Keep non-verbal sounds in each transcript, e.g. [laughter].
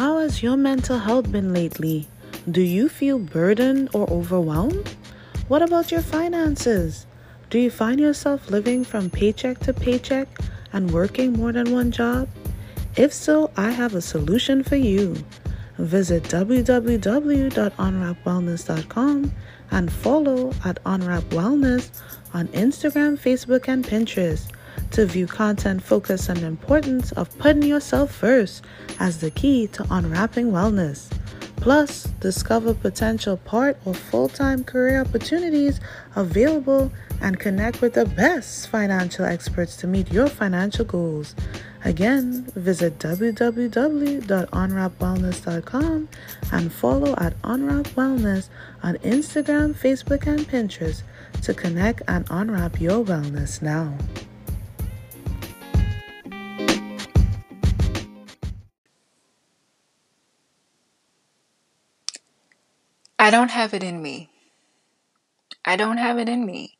How has your mental health been lately? Do you feel burdened or overwhelmed? What about your finances? Do you find yourself living from paycheck to paycheck and working more than one job? If so, I have a solution for you. Visit www.unwrapwellness.com and follow at Unwrap Wellness on Instagram, Facebook, and Pinterest to view content focused on the importance of putting yourself first as the key to unwrapping wellness. Plus, discover potential part or full time career opportunities available and connect with the best financial experts to meet your financial goals. Again, visit www.unwrapwellness.com and follow at Unwrap Wellness on Instagram, Facebook, and Pinterest to connect and unwrap your wellness now. I don't have it in me. I don't have it in me.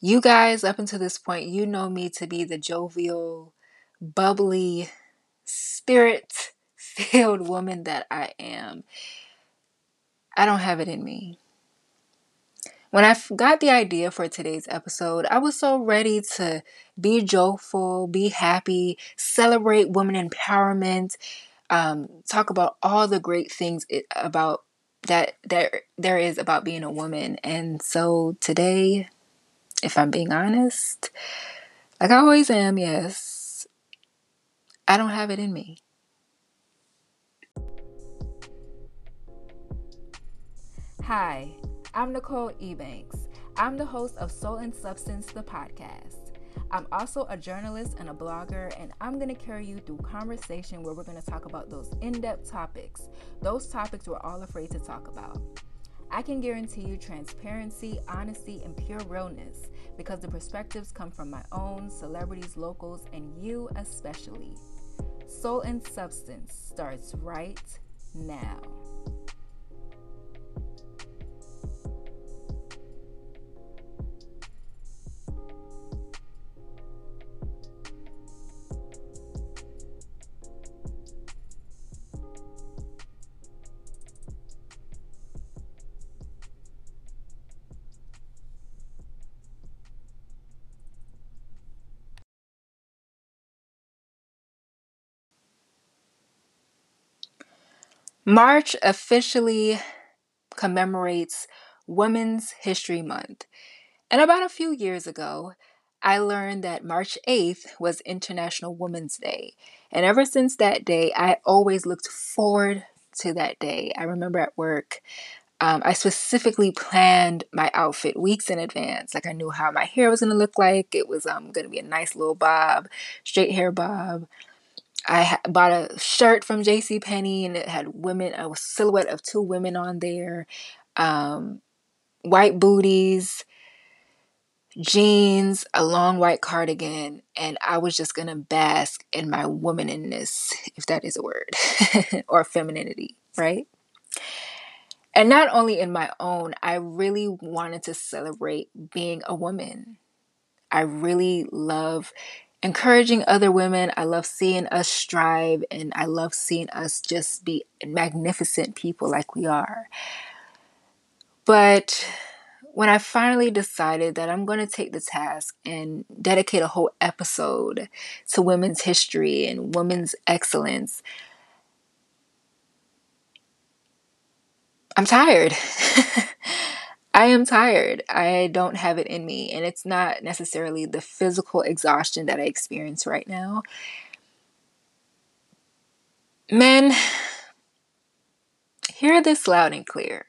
You guys, up until this point, you know me to be the jovial, bubbly, spirit filled [laughs] woman that I am. I don't have it in me. When I got the idea for today's episode, I was so ready to be joyful, be happy, celebrate women empowerment, um, talk about all the great things it, about that there there is about being a woman. And so today, if I'm being honest, like I always am, yes, I don't have it in me. Hi, I'm Nicole Ebanks. I'm the host of Soul and Substance, the podcast. I'm also a journalist and a blogger, and I'm going to carry you through conversation where we're going to talk about those in depth topics, those topics we're all afraid to talk about. I can guarantee you transparency, honesty, and pure realness because the perspectives come from my own, celebrities, locals, and you especially. Soul and Substance starts right now. March officially commemorates Women's History Month. And about a few years ago, I learned that March 8th was International Women's Day. And ever since that day, I always looked forward to that day. I remember at work, um, I specifically planned my outfit weeks in advance. Like I knew how my hair was going to look like. It was um, going to be a nice little bob, straight hair bob. I bought a shirt from J.C. Penney, and it had women, a silhouette of two women on there, um, white booties, jeans, a long white cardigan, and I was just gonna bask in my womanliness, if that is a word, [laughs] or femininity, right? And not only in my own, I really wanted to celebrate being a woman. I really love encouraging other women. I love seeing us strive and I love seeing us just be magnificent people like we are. But when I finally decided that I'm going to take the task and dedicate a whole episode to women's history and women's excellence, I'm tired. [laughs] I am tired. I don't have it in me. And it's not necessarily the physical exhaustion that I experience right now. Men, hear this loud and clear.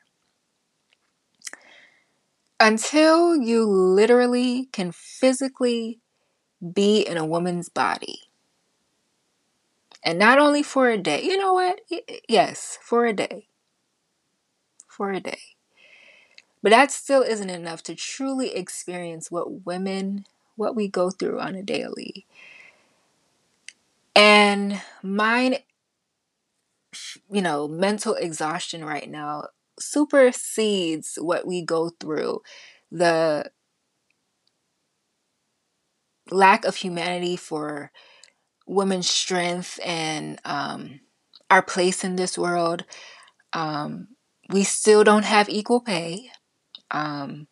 Until you literally can physically be in a woman's body, and not only for a day, you know what? Yes, for a day. For a day. But that still isn't enough to truly experience what women, what we go through on a daily. And mine, you know, mental exhaustion right now supersedes what we go through. The lack of humanity for women's strength and um, our place in this world. Um, we still don't have equal pay. Um,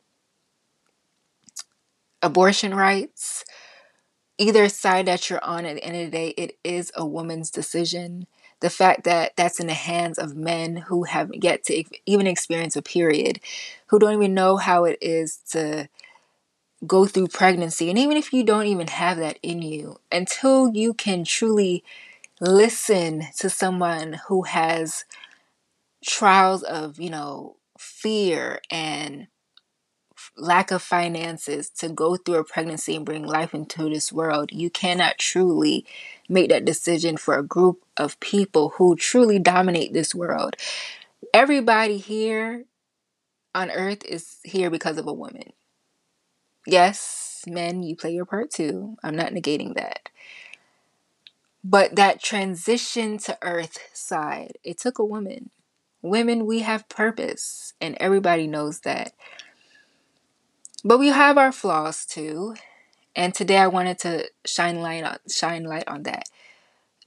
abortion rights, either side that you're on at the end of the day, it is a woman's decision. The fact that that's in the hands of men who haven't yet to even experience a period, who don't even know how it is to go through pregnancy. And even if you don't even have that in you, until you can truly listen to someone who has trials of, you know, fear and lack of finances to go through a pregnancy and bring life into this world, you cannot truly make that decision for a group of people who truly dominate this world. Everybody here on earth is here because of a woman. Yes, men, you play your part too. I'm not negating that. But that transition to earth side, it took a woman. Women, we have purpose, and everybody knows that. But we have our flaws too. And today I wanted to shine light on shine light on that.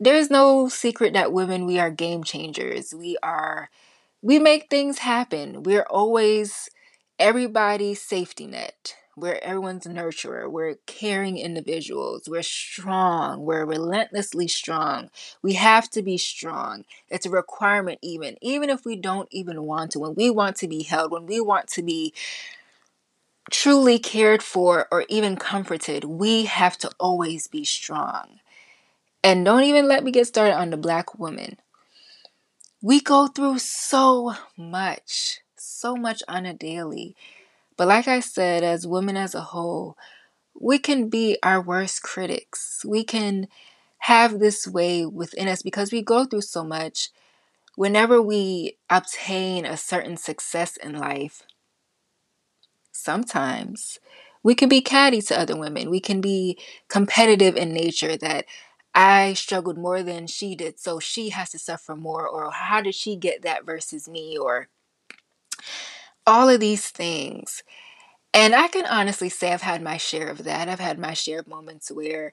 There is no secret that women we are game changers. We are we make things happen. We're always everybody's safety net. We're everyone's nurturer. We're caring individuals. We're strong. We're relentlessly strong. We have to be strong. It's a requirement, even. Even if we don't even want to. When we want to be held, when we want to be truly cared for or even comforted, we have to always be strong. And don't even let me get started on the black woman. We go through so much, so much on a daily. But like I said, as women as a whole, we can be our worst critics. We can have this way within us because we go through so much. Whenever we obtain a certain success in life, sometimes we can be catty to other women. We can be competitive in nature that I struggled more than she did, so she has to suffer more, or how did she get that versus me, or all of these things. And I can honestly say I've had my share of that. I've had my share of moments where,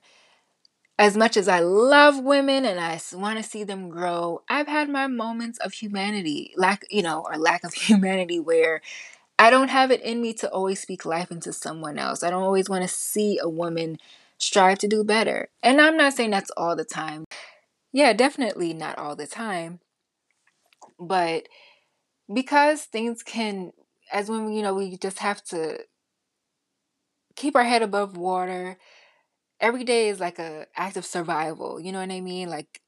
as much as I love women and I want to see them grow, I've had my moments of humanity, lack, you know, or lack of [laughs] humanity where I don't have it in me to always speak life into someone else. I don't always want to see a woman strive to do better. And I'm not saying that's all the time. Yeah, definitely not all the time. But because things can, as women, you know, we just have to keep our head above water. Every day is like a act of survival. You know what I mean? Like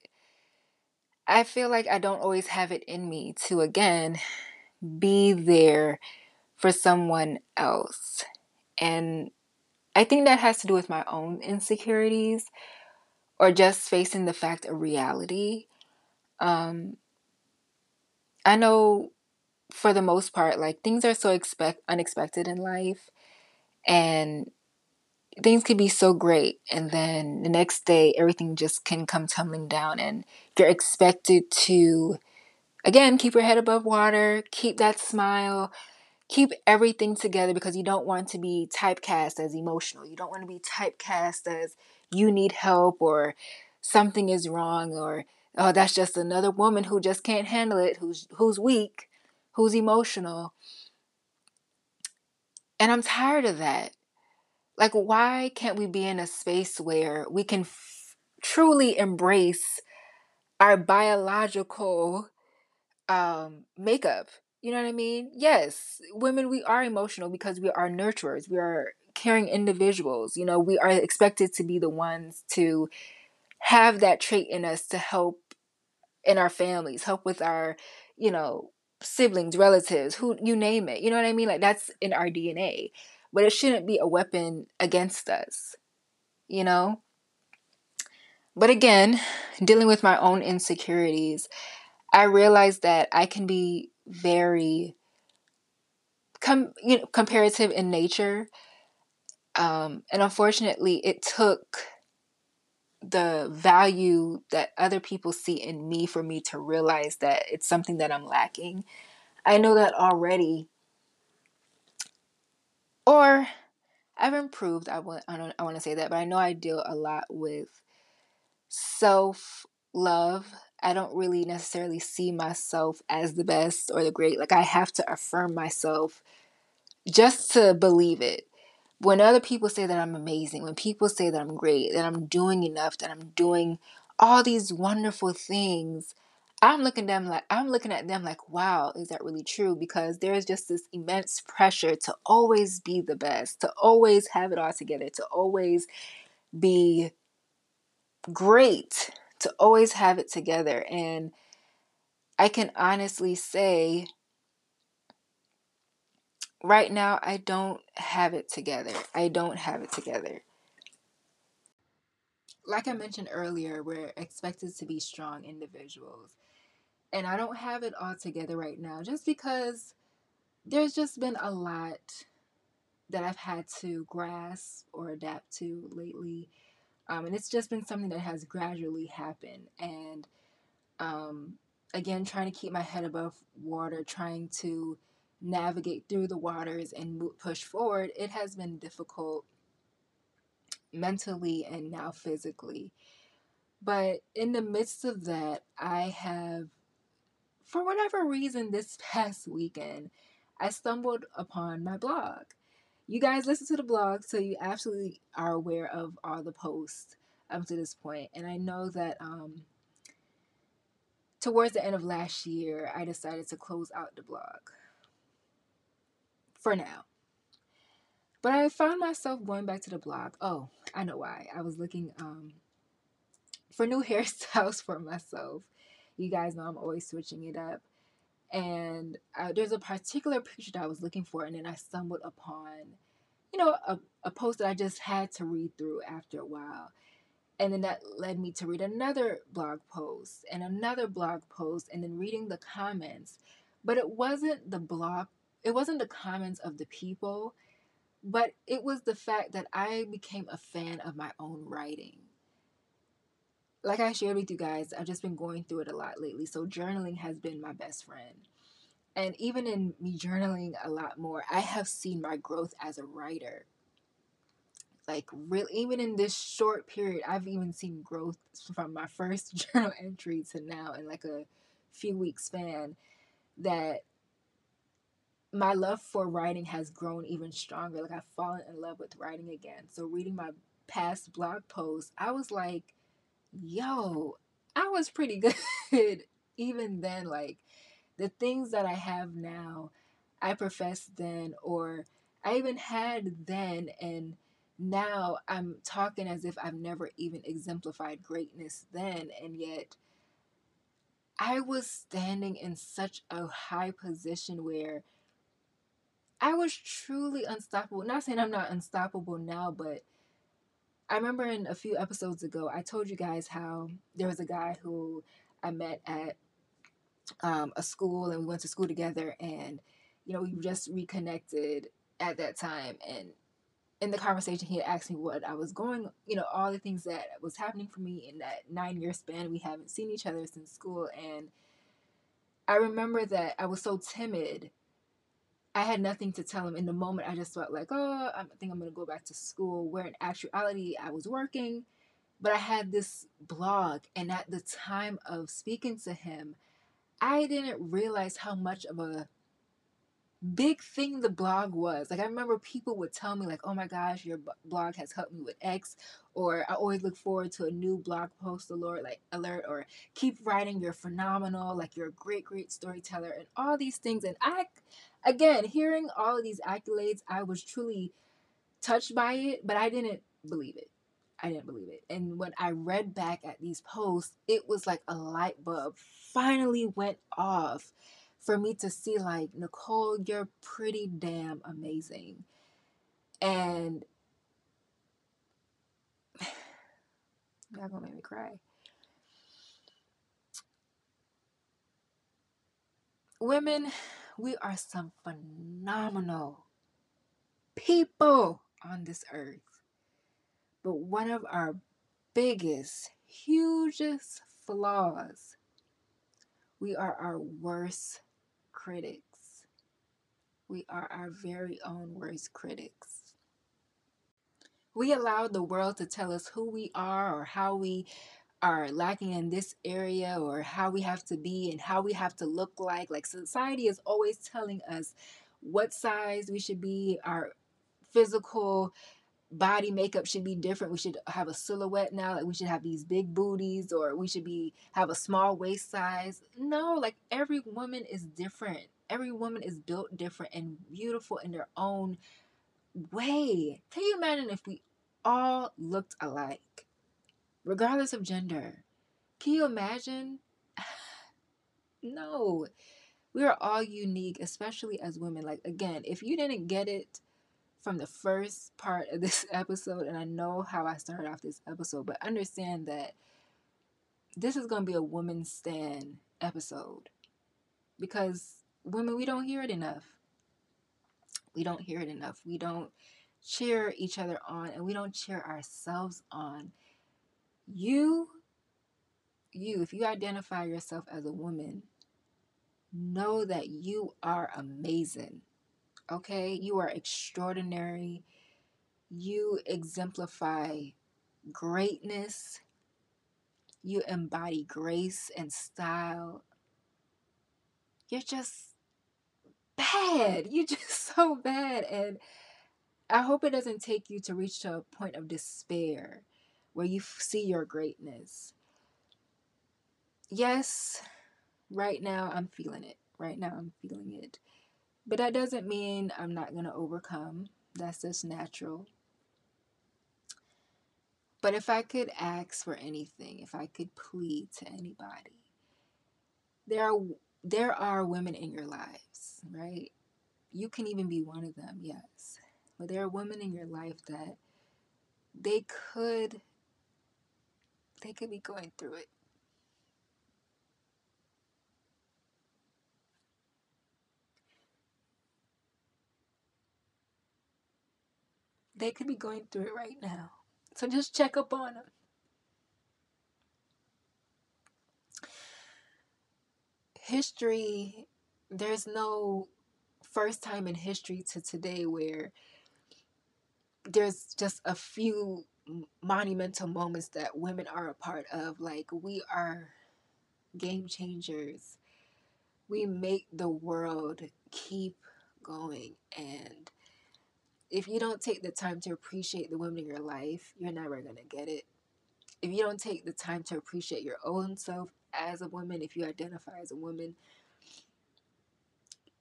I feel like I don't always have it in me to again be there for someone else. And I think that has to do with my own insecurities or just facing the fact of reality. Um I know for the most part like things are so expect unexpected in life and things could be so great and then the next day everything just can come tumbling down and you're expected to again keep your head above water keep that smile keep everything together because you don't want to be typecast as emotional. You don't want to be typecast as you need help or something is wrong or oh that's just another woman who just can't handle it who's who's weak who's emotional and i'm tired of that like, why can't we be in a space where we can f- truly embrace our biological um, makeup? You know what I mean? Yes, women, we are emotional because we are nurturers. We are caring individuals. You know, we are expected to be the ones to have that trait in us to help in our families, help with our, you know, siblings, relatives, who you name it. You know what I mean? Like that's in our DNA but it shouldn't be a weapon against us, you know? But again, dealing with my own insecurities, I realized that I can be very com- you know, comparative in nature. Um, and unfortunately, it took the value that other people see in me for me to realize that it's something that I'm lacking. I know that already. Or I've improved. I want I, don't, I want to say that, but I know I deal a lot with self love. I don't really necessarily see myself as the best or the great. Like I have to affirm myself just to believe it. When other people say that I'm amazing, when people say that I'm great, that I'm doing enough, that I'm doing all these wonderful things, I'm looking at them like I'm looking at them like, wow, is that really true? Because there's just this immense pressure to always be the best, to always have it all together, to always be great, to always have it together. And I can honestly say right now I don't have it together. I don't have it together. Like I mentioned earlier, we're expected to be strong individuals. And I don't have it all together right now just because there's just been a lot that I've had to grasp or adapt to lately. Um, and it's just been something that has gradually happened. And um, again, trying to keep my head above water, trying to navigate through the waters and push forward, it has been difficult mentally and now physically. But in the midst of that, I have, for whatever reason, this [laughs] past weekend, I stumbled upon my blog. You guys listen to the blog, so you absolutely are aware of all the posts up to this point. And I know that um, towards the end of last year, I decided to close out the blog for now. But I found myself going back to the blog. Oh, I know why. I was looking um, for new [laughs] hairstyles for myself. You guys know I'm always switching it up. And uh, there's a particular picture that I was looking for, and then I stumbled upon, you know, a, a post that I just had to read through after a while. And then that led me to read another blog post and another blog post, and then reading the comments. But it wasn't the blog it wasn't the comments of the people, but it was the fact that I became a fan of my own writing. Like I shared with you guys, I've just been going through it a lot lately. So journaling has been my best friend. And even in me journaling a lot more, I have seen my growth as a writer. Like really even in this short period, I've even seen growth from my [laughs] first journal entry to now in like a few weeks span that my love for writing has grown even stronger. Like I've fallen in love with writing again. So reading my past blog posts, I was like, yo, I was pretty [laughs] good even then. Like the things that I have now, I professed then, or I even had then, and now I'm talking as if I've never even exemplified greatness then, and yet I was standing in such a high position where I was truly unstoppable. Not saying I'm not unstoppable now, but I remember in a few episodes ago, I told you guys how there was a guy who I met at um, a school and we went to school together, and you know, we just reconnected at that time. And in the conversation, he had asked me what I was going, you know, all the things that was happening for me in that nine year span. We haven't seen each other since school. And I remember that I was so timid I had nothing to tell him in the moment. I just felt like, oh, I think I'm going to go back to school. Where in actuality, I was working, but I had this blog. And at the time of speaking to him, I didn't realize how much of a big thing the blog was. Like I remember people would tell me like, "Oh my gosh, your blog has helped me with X," or I always look forward to a new blog post alert like alert or keep writing, you're phenomenal, like you're a great great storyteller and all these things and I again, hearing all of these accolades, I was truly touched by it, but I didn't believe it. I didn't believe it. And when I read back at these posts, it was like a light bulb finally went off for me to see like Nicole, you're pretty damn amazing. And [sighs] y'all gonna make me cry. Women, we are some phenomenal people on this earth. But one of our biggest, hugest flaws, we are our worst critics. We are our very own worst critics. We allow the world to tell us who we are or how we are lacking in this area or how we have to be and how we have to look like. Like society is always telling us what size we should be, our physical body makeup should be different. We should have a silhouette now. Like we should have these big booties or we should be have a small waist size. No, like every woman is different. Every woman is built different and beautiful in their own way. Can you imagine if we all looked alike, regardless of gender? Can you imagine? [sighs] no. We are all unique, especially as women. Like, again, if you didn't get it from the first part of this [laughs] episode, and I know how I started off this episode, but understand that this is going to be a woman stand episode because women, we don't hear it enough. We don't hear it enough. We don't cheer each other on and we don't cheer ourselves on. You, you, if you identify yourself as a woman, know that you are amazing. Okay? You are extraordinary. You exemplify greatness. You embody grace and style. You're just bad. [laughs] You're just so bad. And I hope it doesn't take you to reach to a point of despair where you see your greatness. Yes, right now I'm feeling it. Right now I'm feeling it. But that doesn't mean I'm not going to overcome. That's just natural. But if I could ask for anything, if I could plead to anybody, there are there are women in your lives, right? You can even be one of them, yes. But there are women in your life that they could they could be going through it. They could be going through it right now. So just check up on them. History, there's no first time in history to today where there's just a few monumental moments that women are a part of. Like, we are game changers. We make the world keep going. And if you don't take the time to appreciate the women in your life, you're never going to get it. If you don't take the time to appreciate your own self as a woman, if you identify as a woman,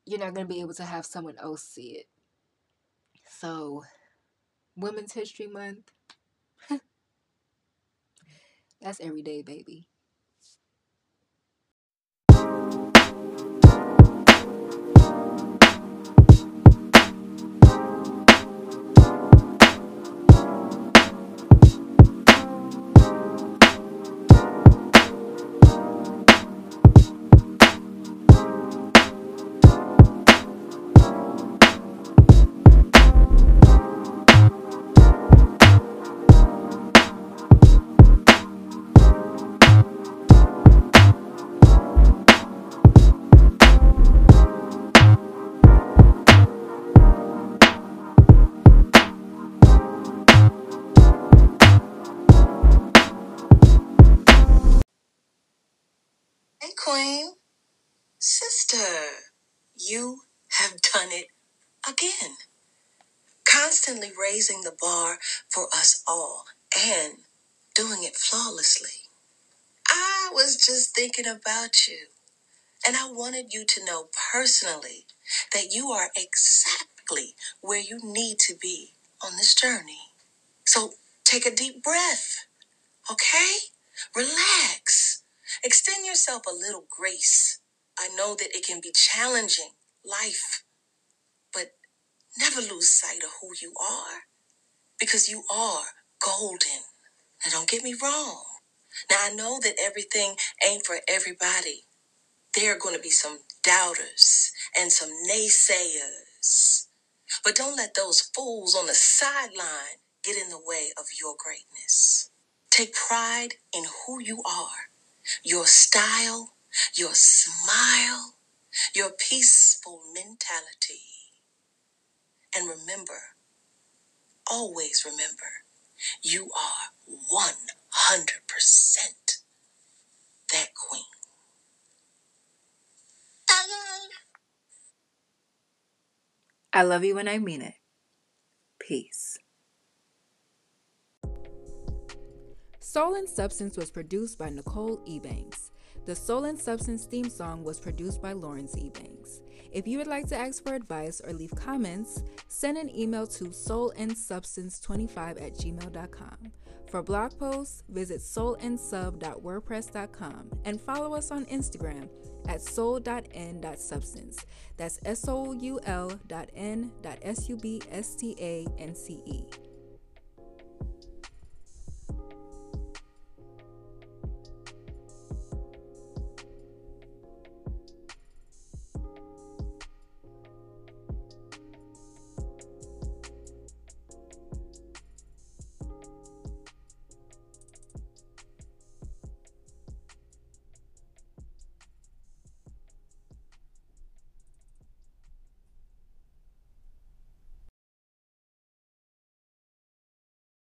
you're not going to be able to have someone else see it. So, Women's History Month, that's every day, baby. Raising the bar for us all and doing it flawlessly. I was just thinking about you, and I wanted you to know personally that you are exactly where you need to be on this journey. So take a deep breath, okay? Relax. Extend yourself a little grace. I know that it can be challenging, life, never lose sight of who you are because you are golden. Now, don't get me wrong. Now, I know that everything ain't for everybody. There are going to be some doubters and some naysayers. But don't let those fools on the sideline get in the way of your greatness. Take pride in who you are, your style, your smile, your peaceful mentality. And remember, always remember, you are 100% that queen. I love you when I mean it. Peace. Soul and Substance was produced by Nicole Ebanks. The Soul and Substance theme song was produced by Lawrence Ebanks. If you would like to ask for advice or leave comments, send an email to soulandsubstance25 at gmail.com. For blog posts, visit soulandsub.wordpress.com and follow us on Instagram at soul.n.substance. That's S O U L dot N dot S U B S T A N C E.